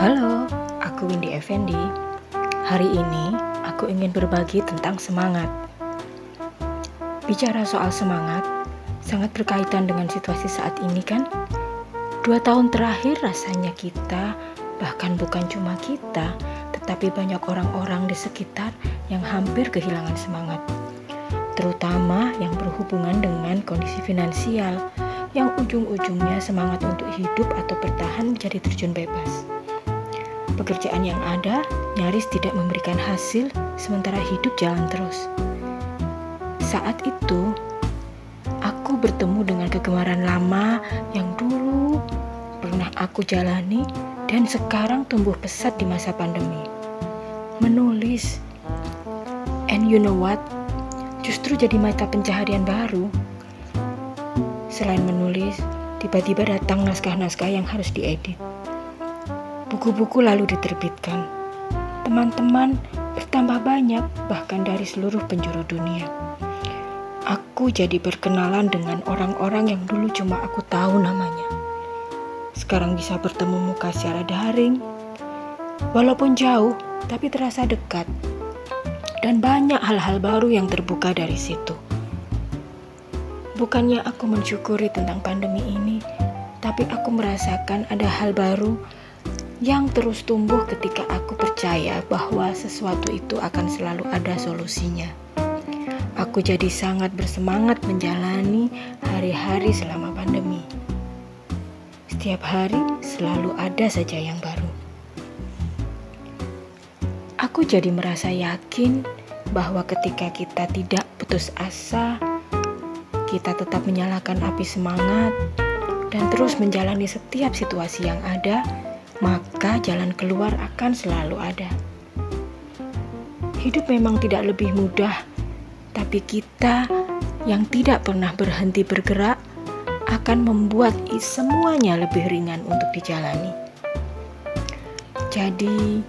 Halo, aku Windy Effendi. Hari ini aku ingin berbagi tentang semangat. Bicara soal semangat, sangat berkaitan dengan situasi saat ini kan? Dua tahun terakhir rasanya kita, bahkan bukan cuma kita, tetapi banyak orang-orang di sekitar yang hampir kehilangan semangat. Terutama yang berhubungan dengan kondisi finansial, yang ujung-ujungnya semangat untuk hidup atau bertahan menjadi terjun bebas. Pekerjaan yang ada nyaris tidak memberikan hasil, sementara hidup jalan terus. Saat itu, aku bertemu dengan kegemaran lama yang dulu pernah aku jalani dan sekarang tumbuh pesat di masa pandemi. Menulis. And you know what? Justru jadi mata pencaharian baru. Selain menulis, tiba-tiba datang naskah-naskah yang harus diedit. Buku-buku lalu diterbitkan. Teman-teman bertambah banyak, bahkan dari seluruh penjuru dunia. Aku jadi berkenalan dengan orang-orang yang dulu cuma aku tahu namanya. Sekarang bisa bertemu muka secara daring, walaupun jauh, tapi terasa dekat. Dan banyak hal-hal baru yang terbuka dari situ. Bukannya aku mensyukuri tentang pandemi ini, tapi aku merasakan ada hal baru yang terus tumbuh ketika aku percaya bahwa sesuatu itu akan selalu ada solusinya. Aku jadi sangat bersemangat menjalani hari-hari selama pandemi. Setiap hari selalu ada saja yang baru. Aku jadi merasa yakin bahwa ketika kita tidak putus asa, kita tetap menyalakan api semangat dan terus menjalani setiap situasi yang ada, maka jalan keluar akan selalu ada. Hidup memang tidak lebih mudah, tapi kita yang tidak pernah berhenti bergerak akan membuat semuanya lebih ringan untuk dijalani. Jadi,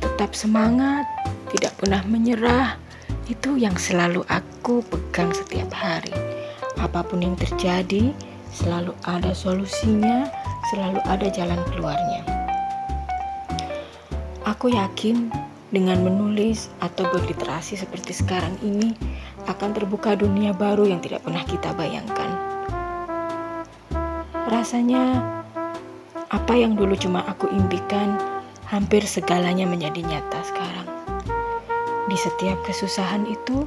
tetap semangat, tidak pernah menyerah, itu yang selalu aku pegang setiap hari. Apa pun yang terjadi, selalu ada solusinya, selalu ada jalan keluarnya. Aku yakin dengan menulis atau berliterasi seperti sekarang ini akan terbuka dunia baru yang tidak pernah kita bayangkan. Rasanya apa yang dulu cuma aku impikan hampir segalanya menjadi nyata sekarang di setiap kesusahan itu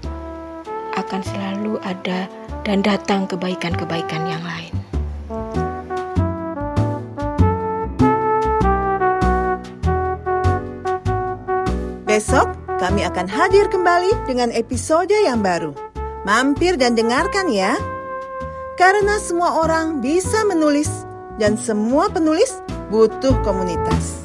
akan selalu ada dan datang kebaikan-kebaikan yang lain. Besok kami akan hadir kembali dengan episode yang baru. Mampir dan dengarkan ya. Karena semua orang bisa menulis dan semua penulis butuh komunitas.